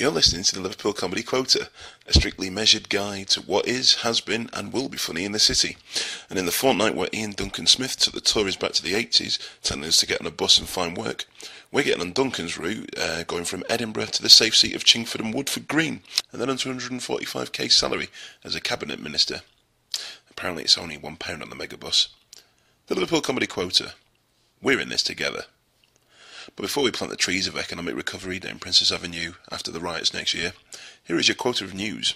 You're listening to the Liverpool Comedy Quota, a strictly measured guide to what is, has been, and will be funny in the city. And in the fortnight where Iain Duncan Smith took the Tories back to the 80s, telling us to get on a bus and find work, we're getting on Duncan's route, uh, going from Edinburgh to the safe seat of Chingford and Woodford Green, and then on 245k salary as a cabinet minister. Apparently, it's only £1 on the megabus. The Liverpool Comedy Quota. We're in this together. But before we plant the trees of economic recovery down Princess Avenue after the riots next year, here is your quota of news.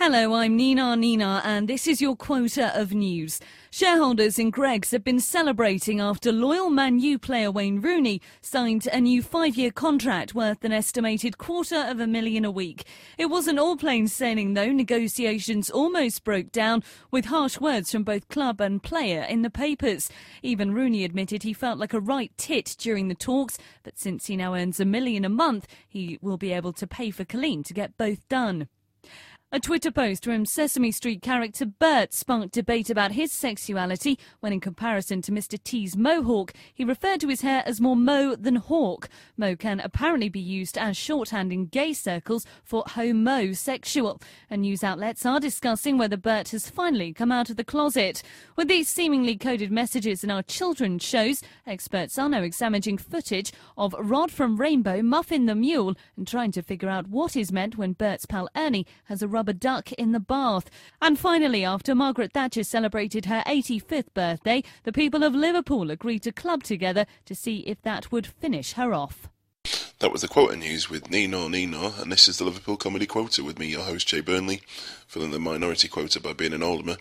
Hello, I'm Nina Nina, and this is your quota of news. Shareholders in Greggs have been celebrating after loyal Man U player Wayne Rooney signed a new five-year contract worth an estimated quarter of a million a week. It wasn't all plain sailing though. Negotiations almost broke down with harsh words from both club and player in the papers. Even Rooney admitted he felt like a right tit during the talks, but since he now earns a million a month, he will be able to pay for Colleen to get both done. A Twitter post from Sesame Street character Bert sparked debate about his sexuality when, in comparison to Mr. T's mohawk, he referred to his hair as more mo than hawk. Mo can apparently be used as shorthand in gay circles for homosexual. And news outlets are discussing whether Bert has finally come out of the closet. With these seemingly coded messages in our children's shows, experts are now examining footage of Rod from Rainbow muffin the mule and trying to figure out what is meant when Bert's pal Ernie has a rubber duck in the bath. And finally, after Margaret Thatcher celebrated her 85th birthday, the people of Liverpool agreed to club together to see if that would finish her off. That was the quota news with Nino Nino, and this is the Liverpool Comedy Quota with me, your host Jay Burnley, filling the minority quota by being an alderman.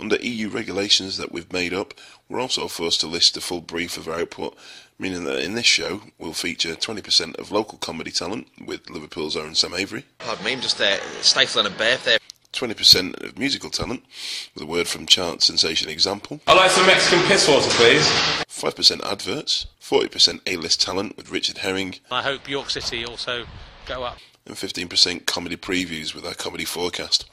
Under EU regulations that we've made up, we're also forced to list the full brief of our output, meaning that in this show we'll feature 20% of local comedy talent with Liverpool's own Sam Avery, Pardon me, I'm just uh, stifling a burp there. 20% of musical talent with a word from chart sensation example, I'd like some Mexican piss water, please. 5% adverts, 40% A-list talent with Richard Herring, I hope York City also go up. and 15% comedy previews with our comedy forecast.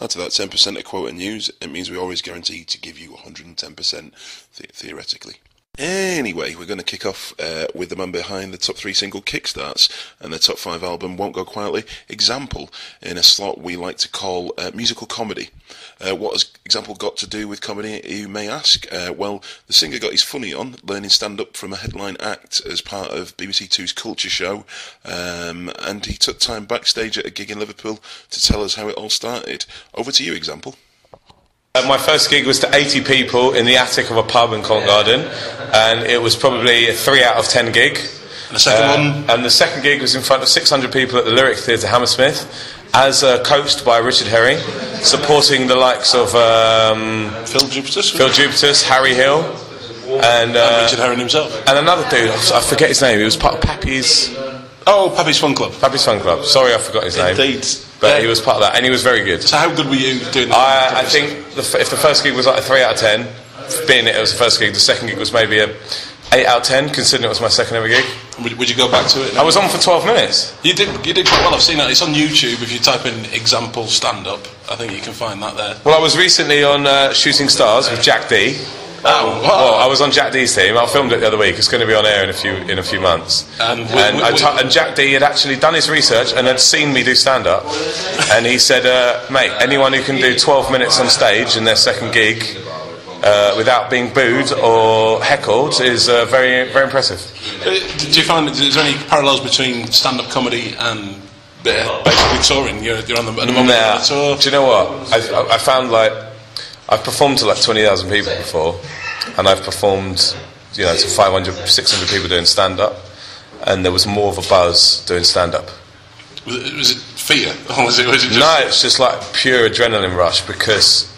Add to that 10% of quota news, it means we always guarantee to give you 110% the- theoretically. Anyway, we're going to kick off uh, with the man behind the top three single kickstarts and the top five album Won't Go Quietly. Example in a slot we like to call uh, musical comedy. Uh, what has Example got to do with comedy, you may ask? Uh, well, the singer got his funny on, learning stand up from a headline act as part of BBC Two's Culture Show, um, and he took time backstage at a gig in Liverpool to tell us how it all started. Over to you, Example. Uh, my first gig was to 80 people in the attic of a pub in Covent Garden, and it was probably a 3 out of 10 gig. And the second Uh, one, And the second gig was in front of 600 people at the Lyric Theatre Hammersmith, as uh, coached by Richard Herring, supporting the likes of um, Phil Jupiter. Phil Jupitus, Harry Hill, and, uh, Richard Herring himself. and another dude, I forget his name, he was part of Pappy's, Oh, Pappy's Fun Club. Pappy's Fun Club. Sorry, I forgot his name. Indeed. But he was part of that, and he was very good. So how good were you doing that? I, I think the, f- if the first gig was like a three out of ten, being it was the first gig, the second gig was maybe a eight out of ten, considering it was my second ever gig. Would, would you go back to it? I was on for twelve minutes. You did. You did quite well. I've seen that. It's on YouTube. If you type in "example stand up," I think you can find that there. Well, I was recently on uh, Shooting Stars with Jack Dee. Oh, wow. Well, I was on Jack Dee's team. I filmed it the other week. It's going to be on air in a few in a few months. And And, we- we- I we- t- and Jack Dee had actually done his research and had seen me do stand up, and he said, uh, "Mate, anyone who can do 12 minutes on stage in their second gig." Uh, without being booed or heckled is uh, very very impressive. Uh, Did you find is there any parallels between stand-up comedy and basically touring? You're, you're on the, at the moment Nah, tour. do you know what? I I found like I've performed to like twenty thousand people before, and I've performed, you know, to 500, 600 people doing stand up, and there was more of a buzz doing stand up. Was it, was it fear, or was it, was it just? No, it's just like pure adrenaline rush because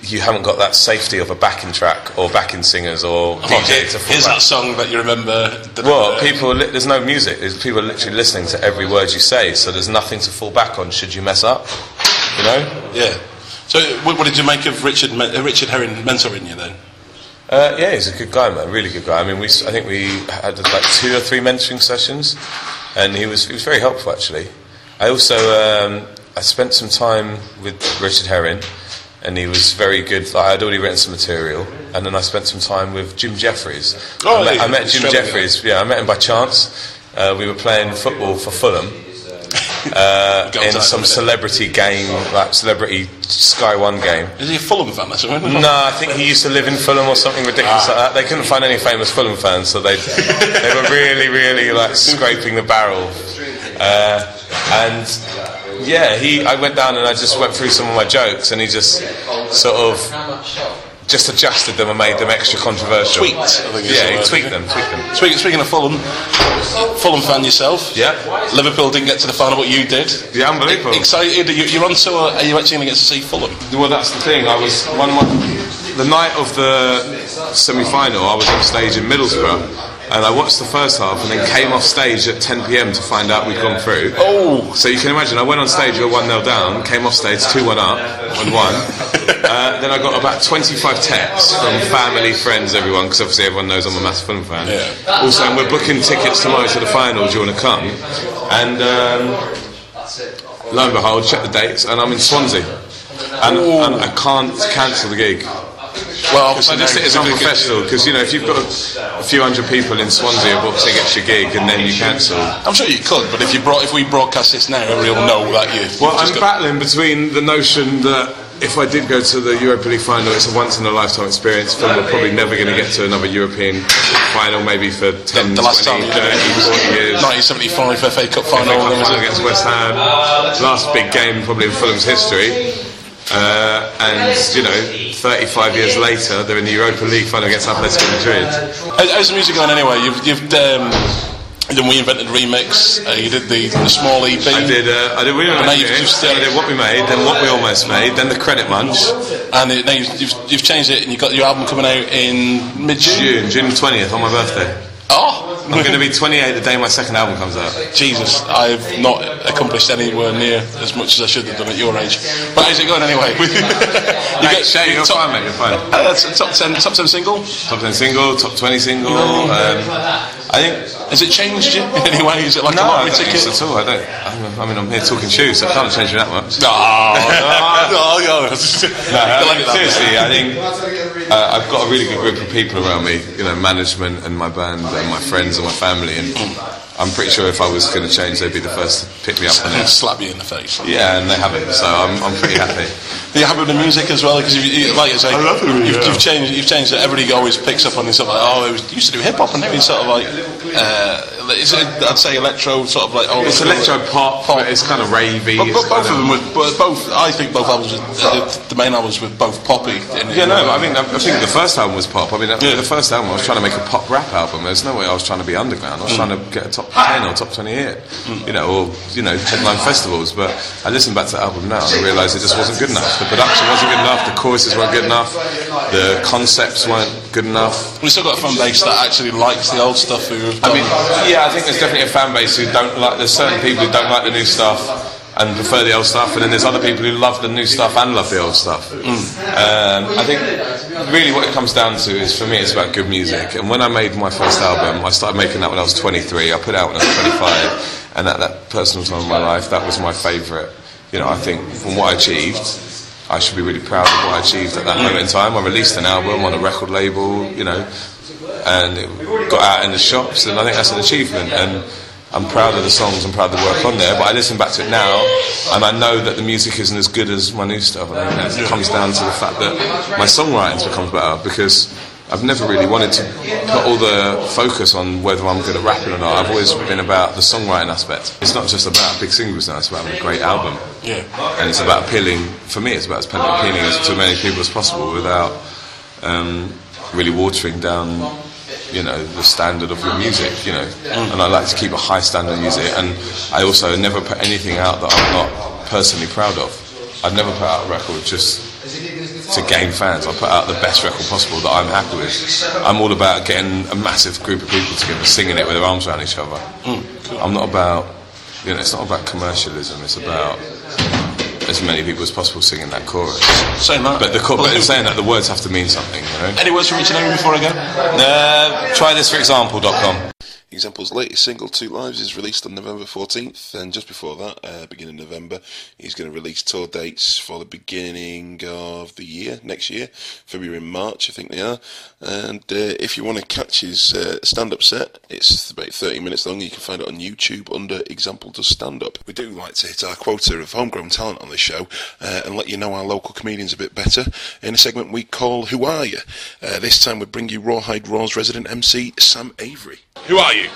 you haven't got that safety of a backing track or backing singers or Oh, DJ to fall here's back. that song that you remember. that- Well, uh, people, li- there's no music. There's people are literally listening to every word you say, so there's nothing to fall back on should you mess up. You know? Yeah. So, what, what did you make of Richard uh, Richard Herring mentoring you then? Uh, yeah, he's a good guy, man. Really good guy. I mean, we, I think we had like two or three mentoring sessions, and he was he was very helpful actually. I also um, I spent some time with Richard Herring, and he was very good. Like, I'd already written some material, and then I spent some time with Jim Jefferies. Oh, I, met, I met Jim Jefferies. Yeah, I met him by chance. Uh, we were playing football for Fulham, uh, in some celebrity game, like celebrity Sky One game. Is he a Fulham fan? That's right. No, I think he used to live in Fulham or something ridiculous like that. They couldn't find any famous Fulham fans, so they they were really, really like scraping the barrel. Uh, and yeah, he. I went down and I just went through some of my jokes, and he just sort of just adjusted them and made them extra controversial. Tweaked, I think Yeah, the tweaked them. Tweaked them. Speaking, speaking of Fulham, Fulham fan yourself. Yeah. Liverpool didn't get to the final, but you did. Yeah, unbelievable. Excited? You- You're on tour. Are you actually going to get to see Fulham? Well, that's the thing. I was one my, the night of the semi-final. I was on stage in Middlesbrough, and I watched the first half, and then came off stage at 10 p.m. to find out we'd gone through. Oh. So you can imagine, I went on stage, we were one 0 down, came off stage two one up, and won. Uh, then I got about 25 texts from family, friends, everyone, because obviously everyone knows I'm a massive Fulham fan. Yeah. Also, and we're booking tickets tomorrow to the final. Do you want to come? And. Um, lo and behold, check the dates, and I'm in Swansea. And, and I can't cancel the gig. Well, I just think it's unprofessional because you know if you've got a, a few hundred people in Swansea who bought tickets to your gig and then you cancel. I'm sure you could, but if you brought, if we broadcast this now, everybody will know that you. Well, I'm got- battling between the notion that if I did go to the Europa League final, it's a once in a lifetime experience. Film we're probably never going to get to another European final, maybe for 10, the last 20, time 30, 40 years. 1975 FA Cup final. FA Cup final against West Ham. Last big game probably in Fulham's history. Uh, and you know, 35 years later, they're in the Europa League final against Atletico Madrid. How- How's the music going anyway? You've you've um, done We Invented remix. Uh, you did the, the small EP. I did. Uh, I did. We now you've then uh, I did what we made, then what we almost made, then the credit munch. and it, now you've, you've, you've changed it, and you've got your album coming out in mid June. June, June 20th on my birthday. Oh, I'm going to be 28 the day my second album comes out. Jesus, I've not accomplished anywhere near as much as I should have done at your age. But how's it going anyway? you get Shay, you're top, fine, mate. You're fine. Uh, top ten, top ten single. Top 10 single, top 20 single. Um, I think. Has it changed you in any way? Is it like No, a I lottery don't ticket? at all. I don't. I'm, I mean, I'm here talking shoes, so I can't change you that much. No, no, no, no. No, I seriously, I think uh, I've got a really good group of people around me. You know, management and my band and my friends and my family, and I'm pretty sure if I was going to change, they'd be the first to pick me up on it. slap you in the face. Yeah, and they haven't, so I'm, I'm pretty happy. Are you happy with the music as well? Because you, you, like I say, I love the music, you've, yeah. you've changed. You've changed. Everybody always picks up on this stuff like, oh, it was, used to do hip hop, and now it's sort of like, uh, is it, I'd say electro, sort of like. old It's electro pop, Pop. it's kind of ravey. But, but both of them were both. I think both albums, were, uh, the main albums were both poppy. Yeah, no, I mean, I I think the first album was pop. I mean, Yeah. the first album, I was trying to make a pop rap album. There's no way I was trying to be underground. I was trying to get a top 10 or top 20 hit, you know, or, you know, headline festivals. But I listened back to the album now and I realised it just wasn't good enough. The production wasn't good enough, the choruses weren't good enough, the concepts weren't good enough. we still got a fan base that actually likes the old stuff. I mean, yeah, I think there's definitely a fan base who don't like. There's certain people who don't like the new stuff and prefer the old stuff, and then there's other people who love the new stuff and love the old stuff. Um, I think really what it comes down to is for me, it's about good music. And when I made my first album, I started making that when I was 23. I put it out when I was 25, and at that personal time in my life, that was my favourite. You know, I think from what I achieved. I should be really proud of what I achieved at that moment in time. I released an album on a record label, you know, and it got out in the shops, and I think that's an achievement. And I'm proud of the songs, I'm proud of the work on there. But I listen back to it now, and I know that the music isn't as good as my new stuff. I think it comes down to the fact that my songwriting's become better because I've never really wanted to put all the focus on whether I'm good at rapping or not. I've always been about the songwriting aspect. It's not just about big singles now; it's about having a great album. Yeah. And it's about appealing. For me, it's about appealing to as many people as possible without um, really watering down, you know, the standard of your music. You know, and I like to keep a high standard of music. And I also never put anything out that I'm not personally proud of. I've never put out a record just to gain fans. I put out the best record possible that I'm happy with. I'm all about getting a massive group of people together, singing it with their arms around each other. Mm, I'm not about, you know, it's not about commercialism. It's about as many people as possible singing that chorus. Saying that. But the but in saying that, the words have to mean something. You know. Any words from each and every before I go? Uh, try this for example.com. Example's latest single, Two Lives, is released on November 14th, and just before that, uh, beginning of November, he's going to release tour dates for the beginning of the year, next year, February and March, I think they are. And uh, if you want to catch his uh, stand up set, it's about 30 minutes long. You can find it on YouTube under Example Does Stand Up. We do like to hit our quota of homegrown talent on this show uh, and let you know our local comedians a bit better in a segment we call Who Are You? Uh, this time we bring you Rawhide Raw's resident MC, Sam Avery. Who are you?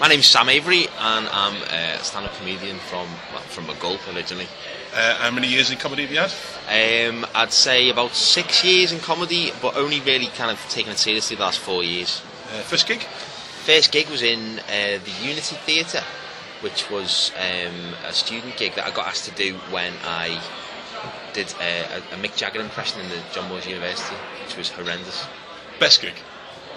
My name's Sam Avery, and I'm a stand-up comedian from well, from Maghull originally. Uh, how many years in comedy have you had? Um, I'd say about six years in comedy, but only really kind of taken it seriously the last four years. Uh, first gig? First gig was in uh, the Unity Theatre, which was um, a student gig that I got asked to do when I did a, a Mick Jagger impression in the John Moores University, which was horrendous. Best gig?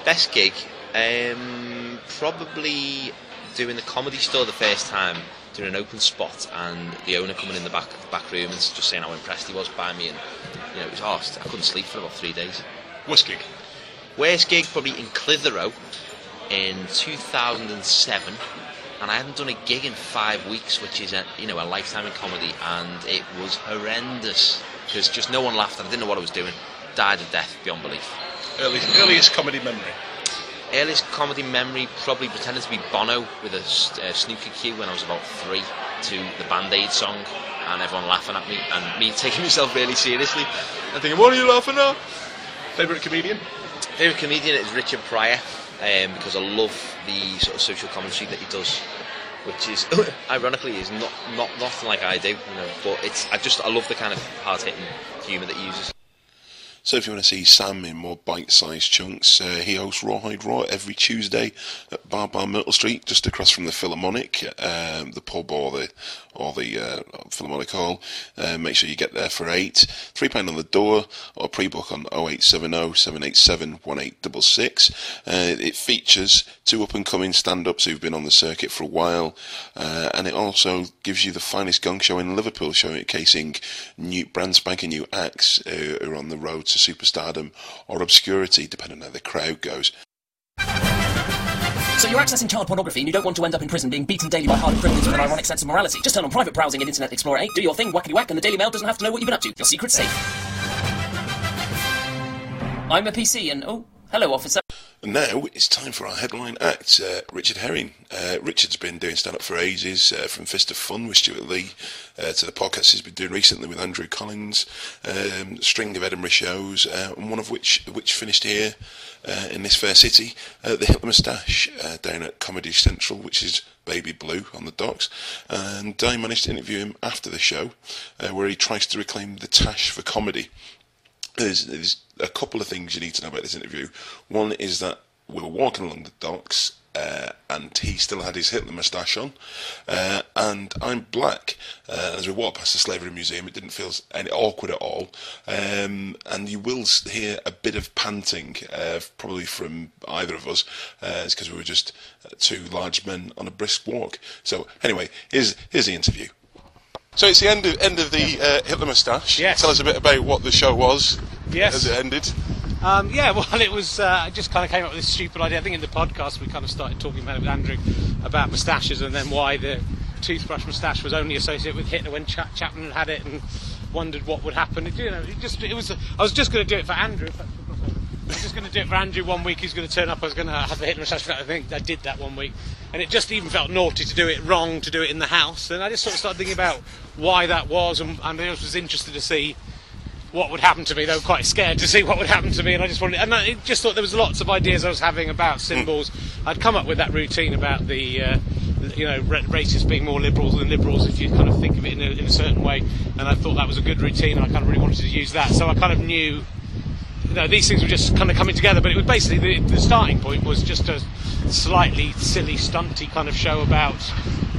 Best gig, um, probably doing the comedy store the first time, doing an open spot, and the owner coming in the back back room and just saying how impressed he was by me, and you know it was oh, I couldn't sleep for about three days. Worst gig? Worst gig probably in Clitheroe in 2007, and I hadn't done a gig in five weeks, which is a you know a lifetime in comedy, and it was horrendous because just no one laughed, and I didn't know what I was doing. Died of death beyond belief. Earliest, earliest comedy memory? Earliest comedy memory probably pretended to be Bono with a, uh, snooker cue when I was about three to the Band Aid song, and everyone laughing at me, and me taking myself really seriously, and thinking, "What are you laughing at?" Favourite comedian? Favourite comedian is Richard Pryor um, because I love the sort of social commentary that he does, which is ironically is not not nothing like I do, you know. But it's I just I love the kind of hard hitting humour that he uses. So if you want to see Sam in more bite-sized chunks, uh, he hosts Rawhide Raw every Tuesday at Bar Bar Myrtle Street, just across from the Philharmonic, um, the pub or the or the uh, Philharmonic Hall. Uh, make sure you get there for eight. Three pound on the door, or pre-book on 0870 787 1866. Uh, it features two up-and-coming stand-ups who've been on the circuit for a while, uh, and it also gives you the finest gong show in Liverpool, showcasing new brand spanking new acts uh, who are on the road to superstardom or obscurity, depending on how the crowd goes. So you're accessing child pornography and you don't want to end up in prison being beaten daily by hardened criminals with an ironic sense of morality. Just turn on private browsing in Internet Explorer 8, do your thing, whackety whack, and the Daily Mail doesn't have to know what you've been up to. Your secret's safe. I'm a PC and oh, hello officer. Now it's time for our headline act, uh, Richard Herring. Uh, Richard's been doing stand up for ages, uh, from Fist of Fun with Stewart Lee uh, to the podcast he's been doing recently with Andrew Collins, um, string of Edinburgh shows, uh, and one of which which finished here uh, in this fair city, the Hitler Moustache down at Comedy Central, which is Baby Blue on the docks. And I managed to interview him after the show, where he tries to reclaim the tash for comedy there's, there's a couple of things you need to know about this interview. One is that we were walking along the docks, uh, and he still had his Hitler moustache on, uh, and I'm black. Uh, as we walked past the Slavery Museum, it didn't feel any awkward at all, um, and you will hear a bit of panting, uh, probably from either of us. Uh, it's because we were just uh, two large men on a brisk walk. So anyway, here's here's the interview. So it's the end of, end of the uh, Hitler Moustache. Yes. Tell us a bit about what the show was Yes. as it ended. Um, yeah, well, it was. Uh, I just kind of came up with this stupid idea. I think in the podcast we kind of started talking about it with Andrew about moustaches and then why the toothbrush moustache was only associated with Hitler when Cha- Chaplin had had it and wondered what would happen. It, you know, it just it was. I was just going to do it for Andrew. fact, I was just going to do it for Andrew one week. He's going to turn up. I was going to have a the Hitler moustache. I think I did that one week, and it just even felt naughty to do it wrong to do it in the house. And I just sort of started thinking about why that was, and, and I was interested to see what would happen to me. They were quite scared to see what would happen to me, and I just wanted. And I just thought there was lots of ideas I was having about symbols. I'd come up with that routine about the. Uh, you know, ra- racists being more liberals than liberals if you kind of think of it in a, in a certain way, and I thought that was a good routine, and I kind of really wanted to use that. So I kind of knew you know, these things were just kind of coming together. But it was basically the, the starting point was just a slightly silly, stunty kind of show about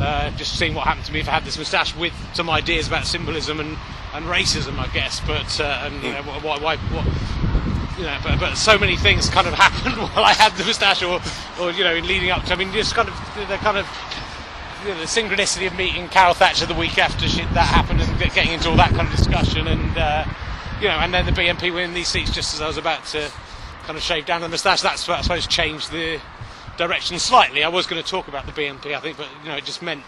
uh, just seeing what happened to me if I had this moustache, with some ideas about symbolism and, and racism, I guess. But uh, and you know, why, why, what, you know, but, but so many things kind of happened while I had the moustache, or, or you know, in leading up to. I mean, just kind of the kind of you know, the synchronicity of meeting Carol Thatcher the week after she, that happened and getting into all that kind of discussion, and uh, you know, and then the BNP winning these seats just as I was about to kind of shave down the moustache. That's I suppose changed the direction slightly. I was going to talk about the BNP, I think, but you know, it just meant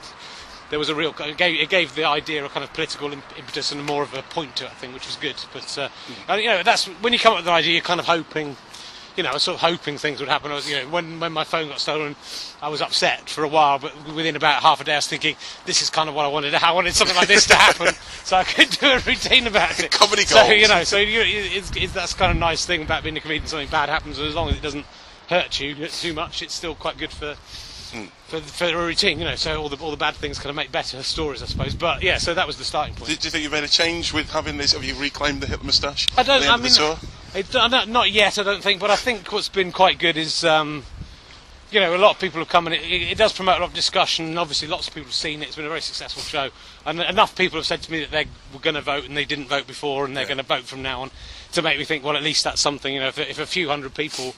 there was a real. It gave, it gave the idea a kind of political impetus and more of a point to it, I think, which was good. But uh, and, you know, that's when you come up with an idea, you're kind of hoping. You know, I was sort of hoping things would happen. I was, you know, when when my phone got stolen, I was upset for a while, but within about half a day, I was thinking, this is kind of what I wanted. I wanted something like this to happen, so I could do a routine about it. Comedy So you know, so you, it's, it's, that's kind of nice thing about being a comedian. Something bad happens, as long as it doesn't hurt you too much, it's still quite good for hmm. for, for a routine, you know. So all the all the bad things kind of make better stories, I suppose. But yeah, so that was the starting point. Do, do you think you've made a change with having this? Have you reclaimed the Hitler moustache? I don't. I mean? It, don't- not yet. I don't think. But I think what's been quite good is, um, you know, a lot of people have come and it, it, does promote a lot of discussion. And obviously, lots of people have seen it. It's been a very successful show, and enough people have said to me that they were going to vote and they didn't vote before, and they're going to vote from now on, to make me think. Well, at least that's something. You know, if, if a few hundred people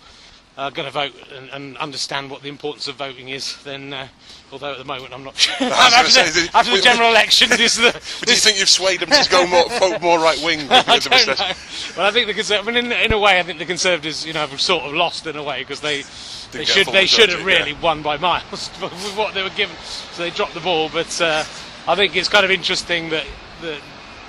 are going to vote and, and understand what the importance of voting is, then. Uh, Although at the moment I'm not sure. after, the, say, did- after the general election, this is the, do you think you've swayed them to go more, vote more right wing I don't know. Well, I think the Conser- I mean, in, in a way, I think the Conservatives, you know, have sort of lost in a way because they they should they should have really yeah. won by miles with what they were given, so they dropped the ball. But uh, I think it's kind of interesting that, that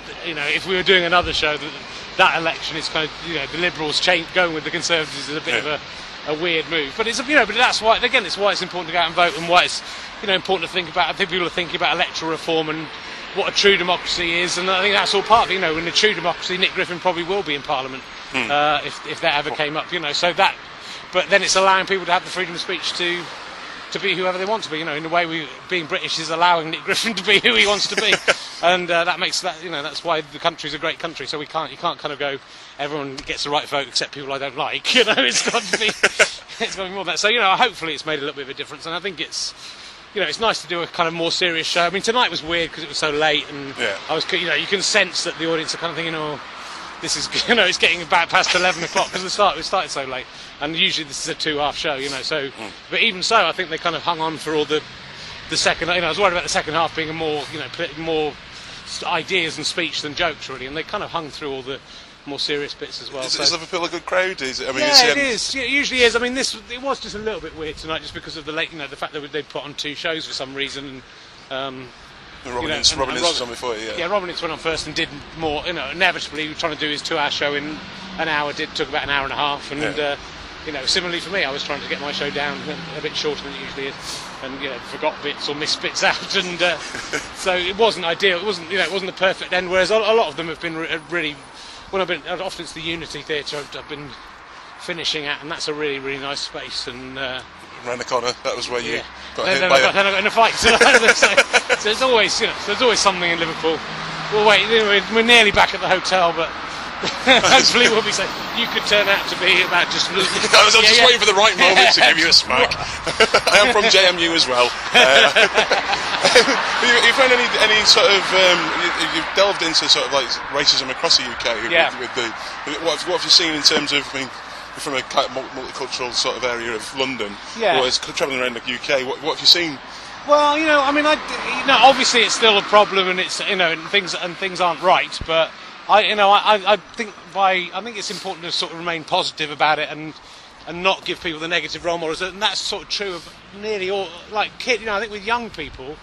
that, you know if we were doing another show that that election is kind of you know the Liberals change, going with the Conservatives is a bit Yeah. of a a weird move, but it's you know, but that's why again, it's why it's important to go out and vote, and why it's you know important to think about. I think people are thinking about electoral reform and what a true democracy is, and I think that's all part of it. You know, in a true democracy, Nick Griffin probably will be in Parliament uh, if if that ever came up. You know, so that, but then it's allowing people to have the freedom of speech to to be whoever they want to be. You know, in a way, we being British is allowing Nick Griffin to be who he wants to be, and uh, that makes that you know that's why the country's a great country. So we can't you can't kind of go everyone gets the right vote except people I don't like. You know, it's got to be it's got to be more than that. So you know, hopefully it's made a little bit of a difference, and I think it's. You know, it's nice to do a kind of more serious show. I mean, tonight was weird because it was so late, and Yeah. I was, you know, you can sense that the audience are kind of thinking, "Oh, this is you know it's getting about past 11 o'clock because the start we started so late and usually this is a two half show you know so but even so I think they kind of hung on for all the the second you know I was worried about the second half being a more you know more ideas and speech than jokes really and they kind of hung through all the more serious bits as well Is, so- is Liverpool a good crowd? Is it, I mean, yeah, is, it um, is. Yeah, it usually is. I mean, this it was just a little bit weird tonight, just because of the late, you know, the fact that they put on two shows for some reason. And, um, Robin you know, Ince, Robin Ince Robin- before yeah. yeah, Robin Ince went on first and did more. You know, inevitably he was trying to do his two-hour show in an hour. Did took about an hour and a half, and Yeah. uh, you know, similarly for me, I was trying to get my show down a bit shorter than it usually is, and you know, forgot bits or missed bits out, and uh, so it wasn't ideal. It wasn't, you know, it wasn't the perfect end. Whereas a a lot of them have been re- really, when I've been, often it's the Unity Theatre I've, I've been finishing at, and that's a really, really nice space, and. Uh, Round the corner, that was where you yeah. got then, hit then by I got, a... then I got in a fight. So, so there's always, you know, there's always something in Liverpool. Well, wait, we're, we're nearly back at the hotel, but hopefully we'll be safe. You could turn out to be about just. I was, I was just waiting for the right moment to give you a smack. I am from JMU as well. Uh, have you, you found any any sort of um, you, you've delved into sort of like racism across the UK? Yeah. With, the what have, what have you seen in terms of? I mean, from a kind of mul- multicultural sort of area of London. Yeah. Or is travelling around the UK. What, what have you seen? Well, you know, I mean, I, you know, obviously it's still a problem, and it's you know, and things and things aren't right. But I, you know, I, I- I think by I think it's important to sort of remain positive about it and and not give people the negative role models. And that's sort of true of nearly all like kid. You know, I think with young people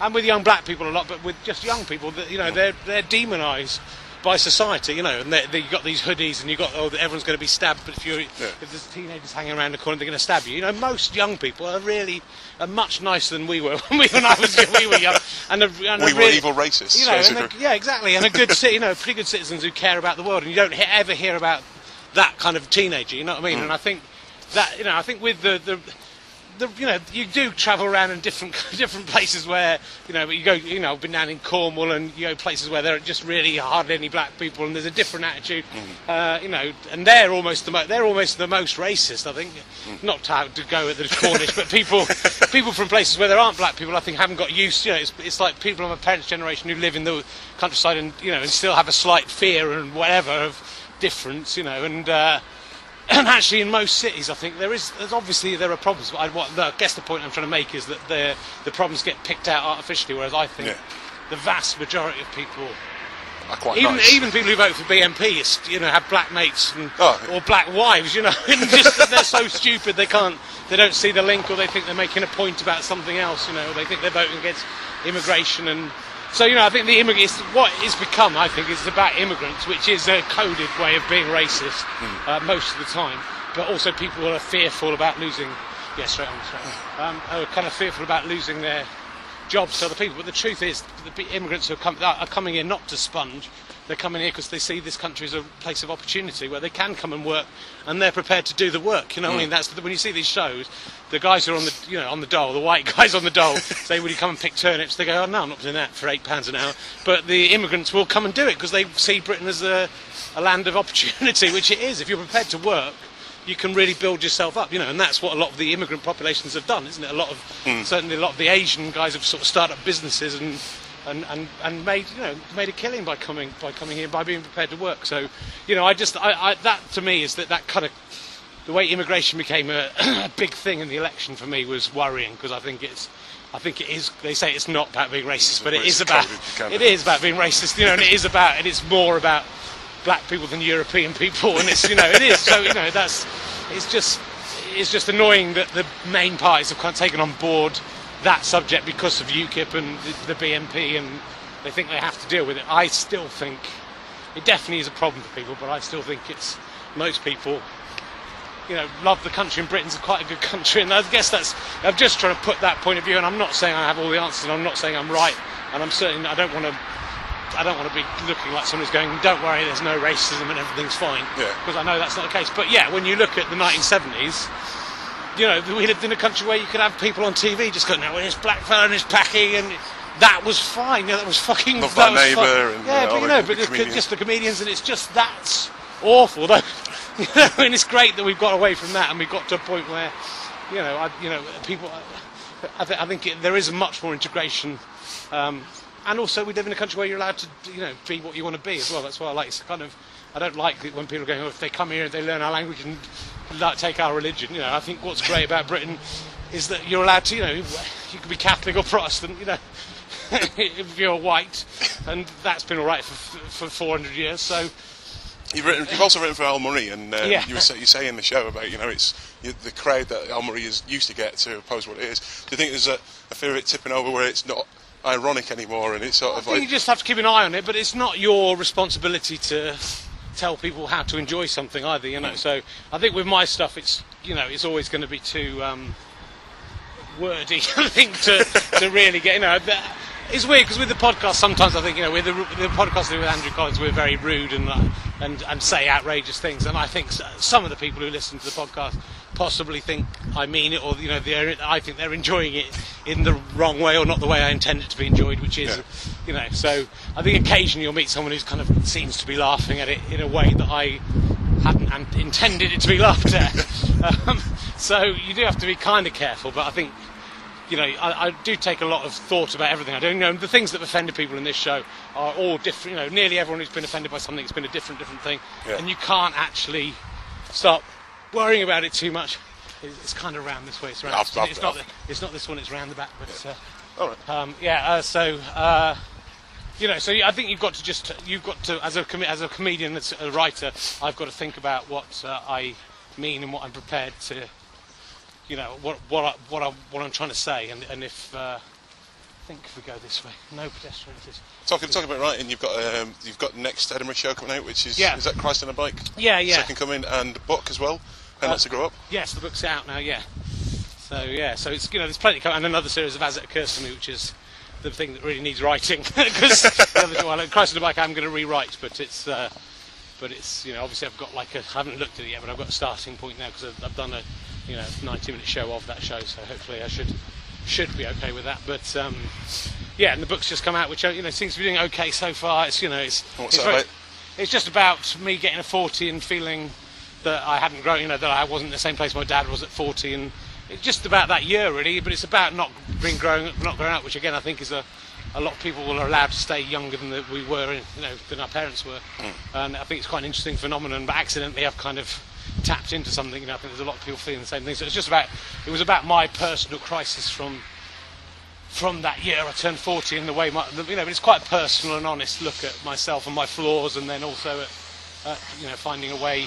and with young black people a lot, but with just young people, that you know, they're they're demonised by society, you know, and they, they, you've got these hoodies, and you've got oh, everyone's going to be stabbed. But if you're if there's teenagers hanging around the corner, they're going to stab you. You know, most young people are really are much nicer than we were when, we, when I was we were young, and, are, and We were really- evil racists, You know, they're- yeah, exactly, and a good, you know, pretty good citizens who care about the world, and you don't ever hear about that kind of teenager. You know what I mean? Mm. And I think that you know, I think with the the. The, you know, you do travel around in different different places where you know you go. You know, I've been down in Cornwall and you go places where there are just really hardly any black people, and there's a different attitude. Uh, you know, and they're almost the mo- they're almost the most racist. I think, not to, to go at the Cornish, but people people from places where there aren't black people, I think, haven't got used. You know, it's, it's like people of my parents' generation who live in the countryside and you know and still have a slight fear and whatever of difference. You know, and. Uh, and actually, in most cities, I think there is. There's obviously there are problems. But I, guess the point I'm trying to make is that the the problems get picked out artificially, whereas I think Yeah. the vast majority of people are quite even nice. even people who vote for BNP, is, you know, have black mates and, Oh. or black wives. You know, just they're so stupid they can't, they don't see the link, or they think they're making a point about something else. You know, they think they're voting against immigration, and so you know, I think the immigrants, what it's become, I think, is about immigrants, which is a coded way of being racist uh, most of the time. But also, people are fearful about losing. Yeah, straight on, straight on. Um, are kind of fearful about losing their jobs to other people. But the truth is, the immigrants who are, come, are coming in not to sponge. They're coming here because they see this country as a place of opportunity where they can come and work, and they're prepared to do the work. You know, what I mean, mm. that's the, when you see these shows, the guys who are on the, you know, on the dole, the white guys on the dole, say, "Will you come and pick turnips?" They go, "Oh no, I'm not doing that for eight pounds an hour." But the immigrants will come and do it because they see Britain as a, a land of opportunity, which it is. If you're prepared to work, you can really build yourself up, you know, and that's what a lot of the immigrant populations have done, isn't it? A lot of mm. certainly a lot of the Asian guys have sort of started up businesses and and, and, and made you know made a killing by coming by coming here by being prepared to work. So, you know, I just I, I that to me is that that kind of the way immigration became a, a big thing in the election for me was worrying because I think it's I think it is. They say it's not about being racist, but Well, it's about it is about being racist, you know, and it is about and it's more about black people than European people, and it's you know it is. So you know that's it's just it's just annoying that the main parties have kind of taken on board that subject because of UKIP and the, the BNP, and they think they have to deal with it. I still think it definitely is a problem for people, but I still think it's most people. You know, love the country, and Britain's quite a good country, and I guess that's. I'm just trying to put that point of view, and I'm not saying I have all the answers, and I'm not saying I'm right, and I'm certainly I don't want to I don't want to be looking like somebody's going, don't worry, there's no racism and everything's fine. Yeah. Because I know that's not the case. But yeah, when you look at the 1970s, you know, we lived in a country where you could have people on TV just going, no, well, this black fella and this packy, and that was fine. You know, that was fucking. Love Thy Neighbour fun. and, yeah, uh, but you know, the but it's comedians. just the comedians, and it's just that's awful. Though, you know, and it's great that we've got away from that, and we've got to a point where, you know, I, you know, people. I, th- I think it, there is much more integration. Um, and also, we live in a country where you're allowed to, you know, be what you want to be as well. That's why I like. It's kind of, I don't like it when people are going, oh, if they come here and they learn our language and like, take our religion. You know, I think what's great about Britain is that you're allowed to, you know, you can be Catholic or Protestant. You know, if you're white, and that's been all right for for 400 years. So You've, written, you've also written for Al Murray, and uh, Yeah. you, were you say in the show about you know it's you, the crowd that Al Murray is used to get to oppose what it is. Do you think there's a, a fear of it tipping over where it's not ironic anymore, and it's sort I of think like you just have to keep an eye on it, but it's not your responsibility to tell people how to enjoy something either. You know, so I think with my stuff, it's you know, it's always going to be too um, wordy. I think to to really get you know. It's weird because with the podcast, sometimes I think you know with the, the podcast with Andrew Collins, we're very rude and uh, and and say outrageous things, and I think some of the people who listen to the podcast possibly think I mean it, or you know, I think they're enjoying it in the wrong way or not the way I intend it to be enjoyed, which is, Yeah. You know. So I think occasionally you'll meet someone who's kind of seems to be laughing at it in a way that I hadn't intended it to be laughed at. um, so you do have to be kind of careful, but I think you know, I, I do take a lot of thought about everything I do. You know, the things that have offended people in this show are all different. You know, nearly everyone who's been offended by something has been a different, different thing, Yeah. and you can't actually stop worrying about it too much. It- It's kind of round this way. It's round. I've- it's not. The, it's not this one. It's round the back. But uh, all right. um, yeah. Uh, so. Uh, you know, so I think you've got to just you've got to as a com- as a comedian, as a writer, I've got to think about what uh, I mean and what I'm prepared to, you know, what what I, what I, what I'm trying to say, and and if uh, I think if we go this way, no pedestrians. Talking, talking about writing, you've got um, you've got next Edinburgh show coming out, which is Yeah. is that Christ on a Bike? Yeah, yeah. Second coming and book as well. How not to grow up. Yes, the book's out now. Yeah. So yeah, so it's you know there's plenty coming, and another series of As It Occurs to Me, which is the thing that really needs writing because the other well, Christ on the Bike I'm going to rewrite, but it's uh, but it's you know obviously I've got like a I haven't looked at it yet, but I've got a starting point now because I've, I've done a you know 90 minute show of that show, so hopefully I should should be okay with that. But um, yeah, and the book's just come out, which uh, you know seems to be doing okay so far. It's you know it's What's it's, very- it's just about me getting a 40 and feeling that I hadn't grown, you know, that I wasn't the same place my dad was at 40, and it's just about that year really. But it's about not being growing, not growing up, which again I think is a a lot of people are allowed to stay younger than that we were, you know, than our parents were, hmm. and I think it's quite an interesting phenomenon. But accidentally, I've kind of tapped into something. You know, I think there's a lot of people feeling the same thing. So it's just about it was about my personal crisis from from that year I turned 40 and the way my, you know, but it's quite a personal and honest look at myself and my flaws and then also at, at you know, finding a way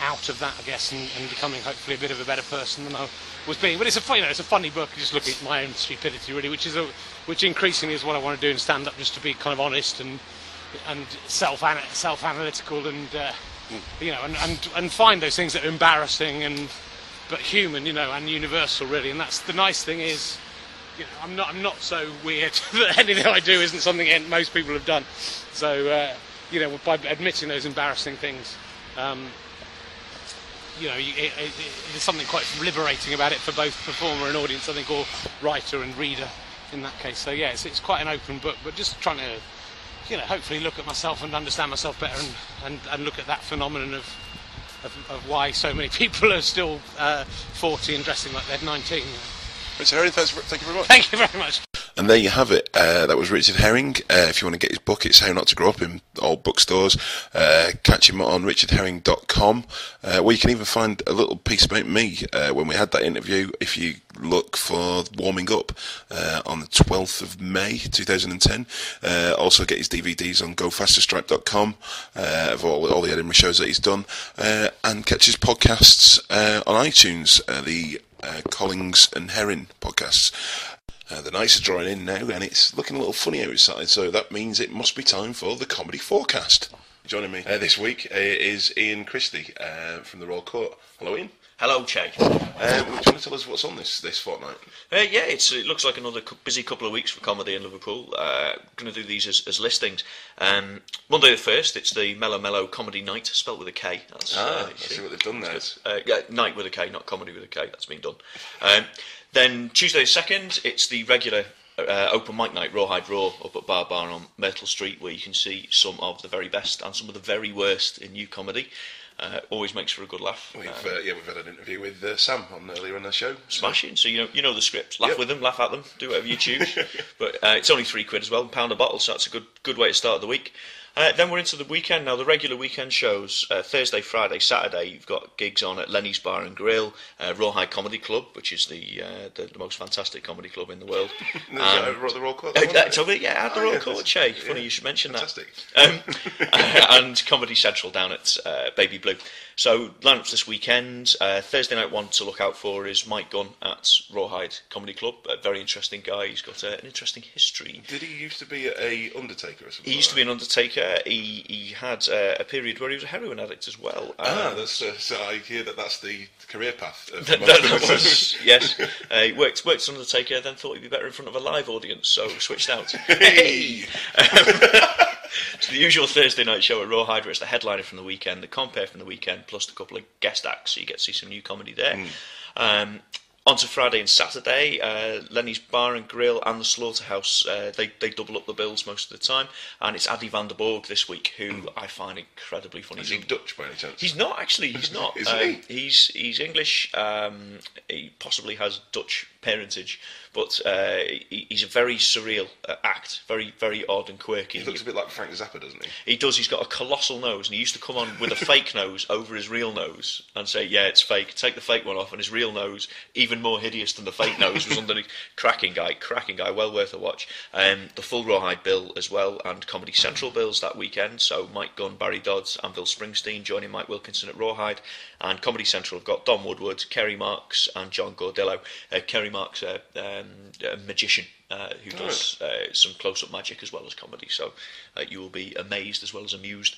out of that, I guess, and, and becoming hopefully a bit of a better person than I was being. But it's a, you know, it's a funny book, just looking at my own stupidity, really, which is a, which increasingly is what I want to do in stand up, just to be kind of honest and and self self analytical and uh, you know, and, and and find those things that are embarrassing and but human, you know, and universal, really. And that's the nice thing is. You know, I'm not. I'm not so weird that anything I do isn't something most people have done. So, uh, you know, by admitting those embarrassing things, um, you know, you- there's something quite liberating about it for both performer and audience, I think, or writer and reader in that case. So yeah, it's, it's quite an open book, but just trying to, you know, hopefully look at myself and understand myself better, and, and, and look at that phenomenon of, of of why so many people are still uh, 40 and dressing like they're 19. Richard Herring, thanks, for- thank you very much. Thank you very much. And there you have it. Uh, that was Richard Herring. Uh, if you want to get his book, it's How Not to Grow Up in all bookstores. Uh, catch him on richardherring.com, uh, where you can even find a little piece about me uh, when we had that interview. If you look for Warming Up uh, on the 12th of May 2010. Uh, also get his DVDs on gofasterstripe.com uh, of all, all the Edinburgh shows that he's done. Uh, and catch his podcasts uh, on iTunes, uh, the uh, Collings and Herring podcasts. Uh, the nights are drawing in now, and it's looking a little funny outside, so that means it must be time for the comedy forecast. Joining me uh, this week uh, is Ian Christie uh, from the Royal Court. Hello, Ian. Hello, Che. Um, do you want to tell us what's on this this fortnight? Uh, yeah, it's, it looks like another busy couple of weeks for comedy in Liverpool. Uh, going to do these as, as listings. Um, Monday the first, it's the Mellow Mellow Comedy Night, spelled with a K. That's, Ah, uh, I see what they've done there. Uh, yeah, night with a K, not comedy with a K. That's been done. Um, then Tuesday the second, it's the regular uh, open mic night, Rawhide Raw, up at Bar Bar on Myrtle Street, where you can see some of the very best and some of the very worst in new comedy. Uh, always makes for a good laugh. We've Uh, uh, yeah, we've had an interview with uh, Sam on earlier in the show. smashing. So you know you know the script. Laugh Yep. with them, laugh at them, do whatever you choose. but uh, it's only three quid as well, pound a bottle. So that's a good good way to start the week. Uh, then we're into the weekend now. The regular weekend shows uh, Thursday, Friday, Saturday. You've got gigs on at Lenny's Bar and Grill, uh, Rawhide Comedy Club, which is the, uh, the the most fantastic comedy club in the world. Uh, the Royal Court. uh, uh, so, yeah, at the Oh, Royal yeah, Court, that's- Che. Funny yeah, you should mention Fantastic. that. Um, and Comedy Central down at uh, Baby Blue. So lineups this weekend. Uh, Thursday night one to look out for is Mike Gunn at Rawhide Comedy Club. A very interesting guy. He's got uh, an interesting history. Did he used to be a Undertaker or something? He used to be an undertaker. He he had uh, a period where he was a heroin addict as well. Ah, Um, that's, uh, so I hear that that's the career path. Of that, most that was yes. Uh, he worked worked as an undertaker, then thought he'd be better in front of a live audience, so switched out. Hey! So the usual Thursday night show at Rawhide, where it's the headliner from the weekend, the compare from the weekend, plus a couple of guest acts, so you get to see some new comedy there. Um, on to Friday and Saturday, uh, Lenny's Bar and Grill and the Slaughterhouse, uh, they, they double up the bills most of the time. And it's Addy van der Borg this week, who I find incredibly funny. Is he Dutch by any chance? He's not actually. He's not. Is Um, he? He's he's English. Um, he possibly has Dutch parentage, but uh, he, he's a very surreal uh, act. Very very odd and quirky. He looks a bit like Frank Zappa, doesn't he? He does. He's got a colossal nose, and he used to come on with a fake nose over his real nose and say, "Yeah, it's fake." Take the fake one off, and his real nose, even more hideous than the fake nose, was underneath. Cracking guy, cracking guy. Well worth a watch. Um, the full Rawhide bill as well, and Comedy Central bills that weekend. So Mike Gunn, Barry Dodds, and Bill Springsteen joining Mike Wilkinson at Rawhide, and Comedy Central have got Don Woodward, Kerry Marks, and John Gordillo. Uh, Kerry Marks, uh, um, a magician uh, who does uh, some close-up magic as well as comedy. So uh, you will be amazed as well as amused.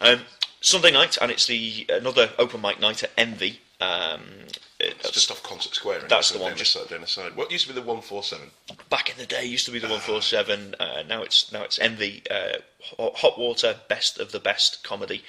Um, Sunday night, and it's the another open mic night at Envy. Um, It's just off Concert Square. That's the one, just- side, down the side. What used to be the one four seven? back in the day used to be the one four seven. Uh, now it's now it's Envy. Uh, Hot Water, best of the best comedy.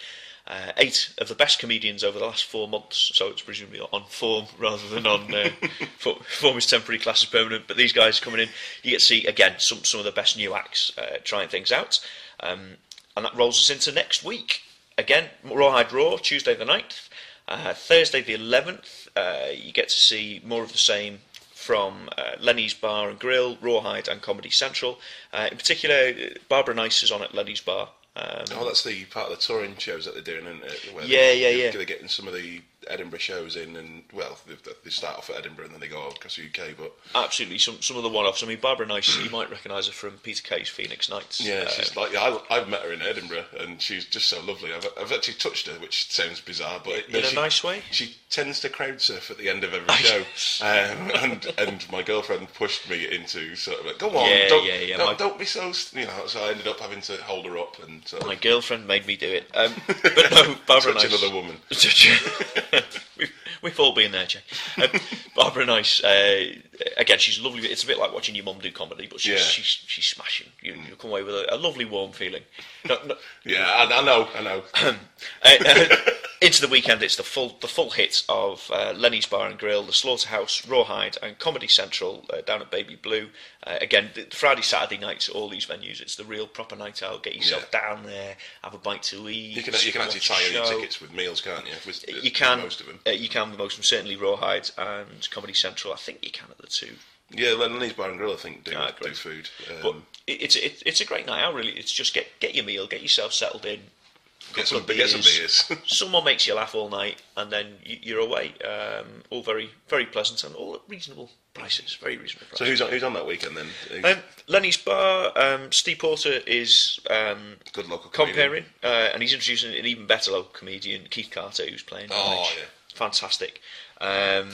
Uh, eight of the best comedians over the last four months, so it's presumably on form rather than on uh, for- form is temporary, class is permanent. But these guys coming in, you get to see again some some of the best new acts uh, trying things out, um, and that rolls us into next week. Again, Rawhide Raw, Tuesday the 9th. Uh, Thursday the 11th, uh, you get to see more of the same from uh, Lenny's Bar and Grill, Rawhide, and Comedy Central. Uh, in particular, Barbara Nice is on at Lenny's Bar. Um, Oh, that's the part of the touring shows that they're doing, isn't it? Where Yeah, they, yeah, yeah. They're getting some of the Edinburgh shows in, and well, they, they start off at Edinburgh and then they go across the UK. But Absolutely, some some of the one-offs. I mean, Barbara Nice, you might recognise her from Peter Kay's Phoenix Nights. yeah, Uh, she's like I, I've met her in Edinburgh, and she's just so lovely. I've, I've actually touched her, which sounds bizarre, but In a she- nice way? She tends to crowd surf at the end of every show, um, and and my girlfriend pushed me into sort of like, go on, Yeah, don't, yeah, yeah, don't, my- don't be so, you know. So I ended up having to hold her up and sort of My girlfriend made me do it. Um, but no, Barbara Nice. another woman. we've, we've all been there, Jay. Um, Barbara Nice, uh, again, she's lovely. It's a bit like watching your mum do comedy, but she's Yeah. she's, she's smashing. You, you come away with a, a lovely, warm feeling. No, no, Yeah, I, I know, I know. uh, uh, into the weekend, it's the full the full hit of uh, Lenny's Bar and Grill, the Slaughterhouse, Rawhide, and Comedy Central uh, down at Baby Blue. Uh, again, the Friday, Saturday nights, all these venues. It's the real proper night out. Get yourself down there, have a bite to eat. You can you can actually tie your tickets with meals, can't you? With, You can. most of them. Uh, you can with most of them. Certainly Rawhide and Comedy Central. I think you can at the two. Yeah, Lenny's Bar and Grill, I think, do, Ah, do food. But Um, it, it's it, it's a great night out. Really, it's just get get your meal, get yourself settled in. Get some, of get some beers. Someone makes you laugh all night, and then you, you're away. Um, all very very pleasant and all at reasonable prices. Very reasonable prices. so who's on, who's on that weekend then? Um, Lenny's Bar, um, Steve Porter is um, Good local comparing, uh, and he's introducing an even better local comedian, Keith Carter, who's playing. Oh, yeah. fantastic. Um,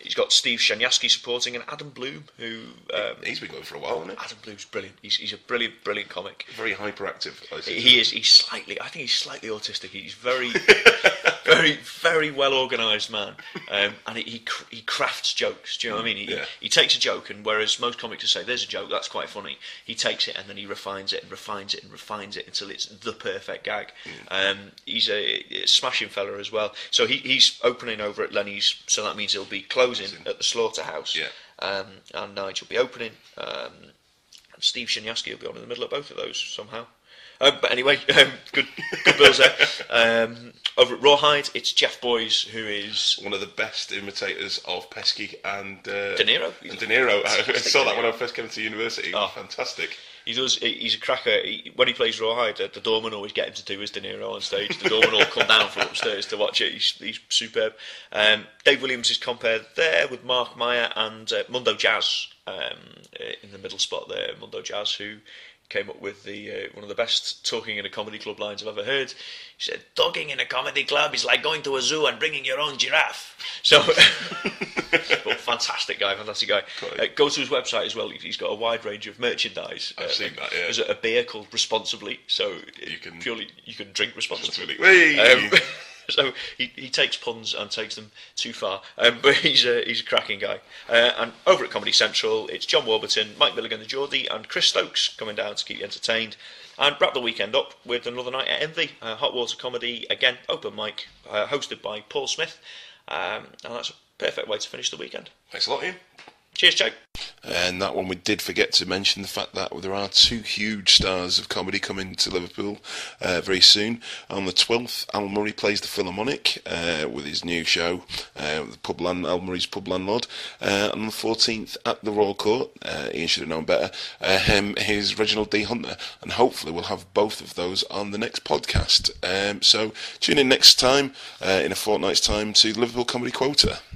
he's got Steve Shanyaski supporting, and Adam Bloom, who um, He's been going for a while, hasn't he? Adam Bloom's brilliant. He's, he's a brilliant, brilliant comic. Very hyperactive. I see. He is. He's slightly. I think he's slightly autistic. He's very, very, very well organised man, um, and he he, he crafts jokes. Do you know what I mean? He, Yeah. he takes a joke, and whereas most comics just say there's a joke, that's quite funny. He takes it and then he refines it and refines it and refines it until it's the perfect gag. Um, he's a, a smashing fella as well. So he, he's opening over at Lenny's, so that means he'll be closing at the Slaughterhouse. Yeah. Um, and Nigel will be opening. Um, and Steve Shanyaski will be on in the middle of both of those somehow. Um, but anyway, um, good, good bills there. Um, over at Rawhide, it's Jeff Boys who is one of the best imitators of Pesci and uh, De Niro. And De Niro. I saw that when I first came to university. Oh. Fantastic. He does. He's a cracker. He, when he plays Rawhide, uh, the doorman always get him to do his De Niro on stage. The doorman will come down from upstairs to watch it. He's, he's superb. Um, Dave Williams is compared there with Mark Meyer and uh, Mundo Jazz um, uh, in the middle spot there. Mundo Jazz, who came up with the uh, one of the best talking in a comedy club lines I've ever heard. He said, "Talking in a comedy club is like going to a zoo and bringing your own giraffe." So, but fantastic guy, fantastic guy. Uh, go to his website as well. He's got a wide range of merchandise. I've Uh, seen that, yeah. There's a, a beer called Responsibly, so you can- purely you can drink responsibly. Responsibly. Um, so he, he takes puns and takes them too far, um, but he's a he's a cracking guy. Uh, and over at Comedy Central, it's John Warburton, Mike Milligan, the Geordie, and Chris Stokes coming down to keep you entertained. And wrap the weekend up with another night at Envy, uh, hot water comedy again, open mic, uh, hosted by Paul Smith, um, and that's a perfect way to finish the weekend. Thanks a lot, Ian. Cheers, Joe. And that one we did forget to mention the fact that there are two huge stars of comedy coming to Liverpool uh, very soon. On the 12th, Al Murray plays the Philharmonic uh, with his new show, uh, the Pub Land, Al Murray's Pub Landlord. Uh, on the 14th, at the Royal Court, uh, Ian should have known better, uh, um, is Reginald D. Hunter. And hopefully we'll have both of those on the next podcast. Um, so tune in next time, in a fortnight's time, to Liverpool Comedy Quota.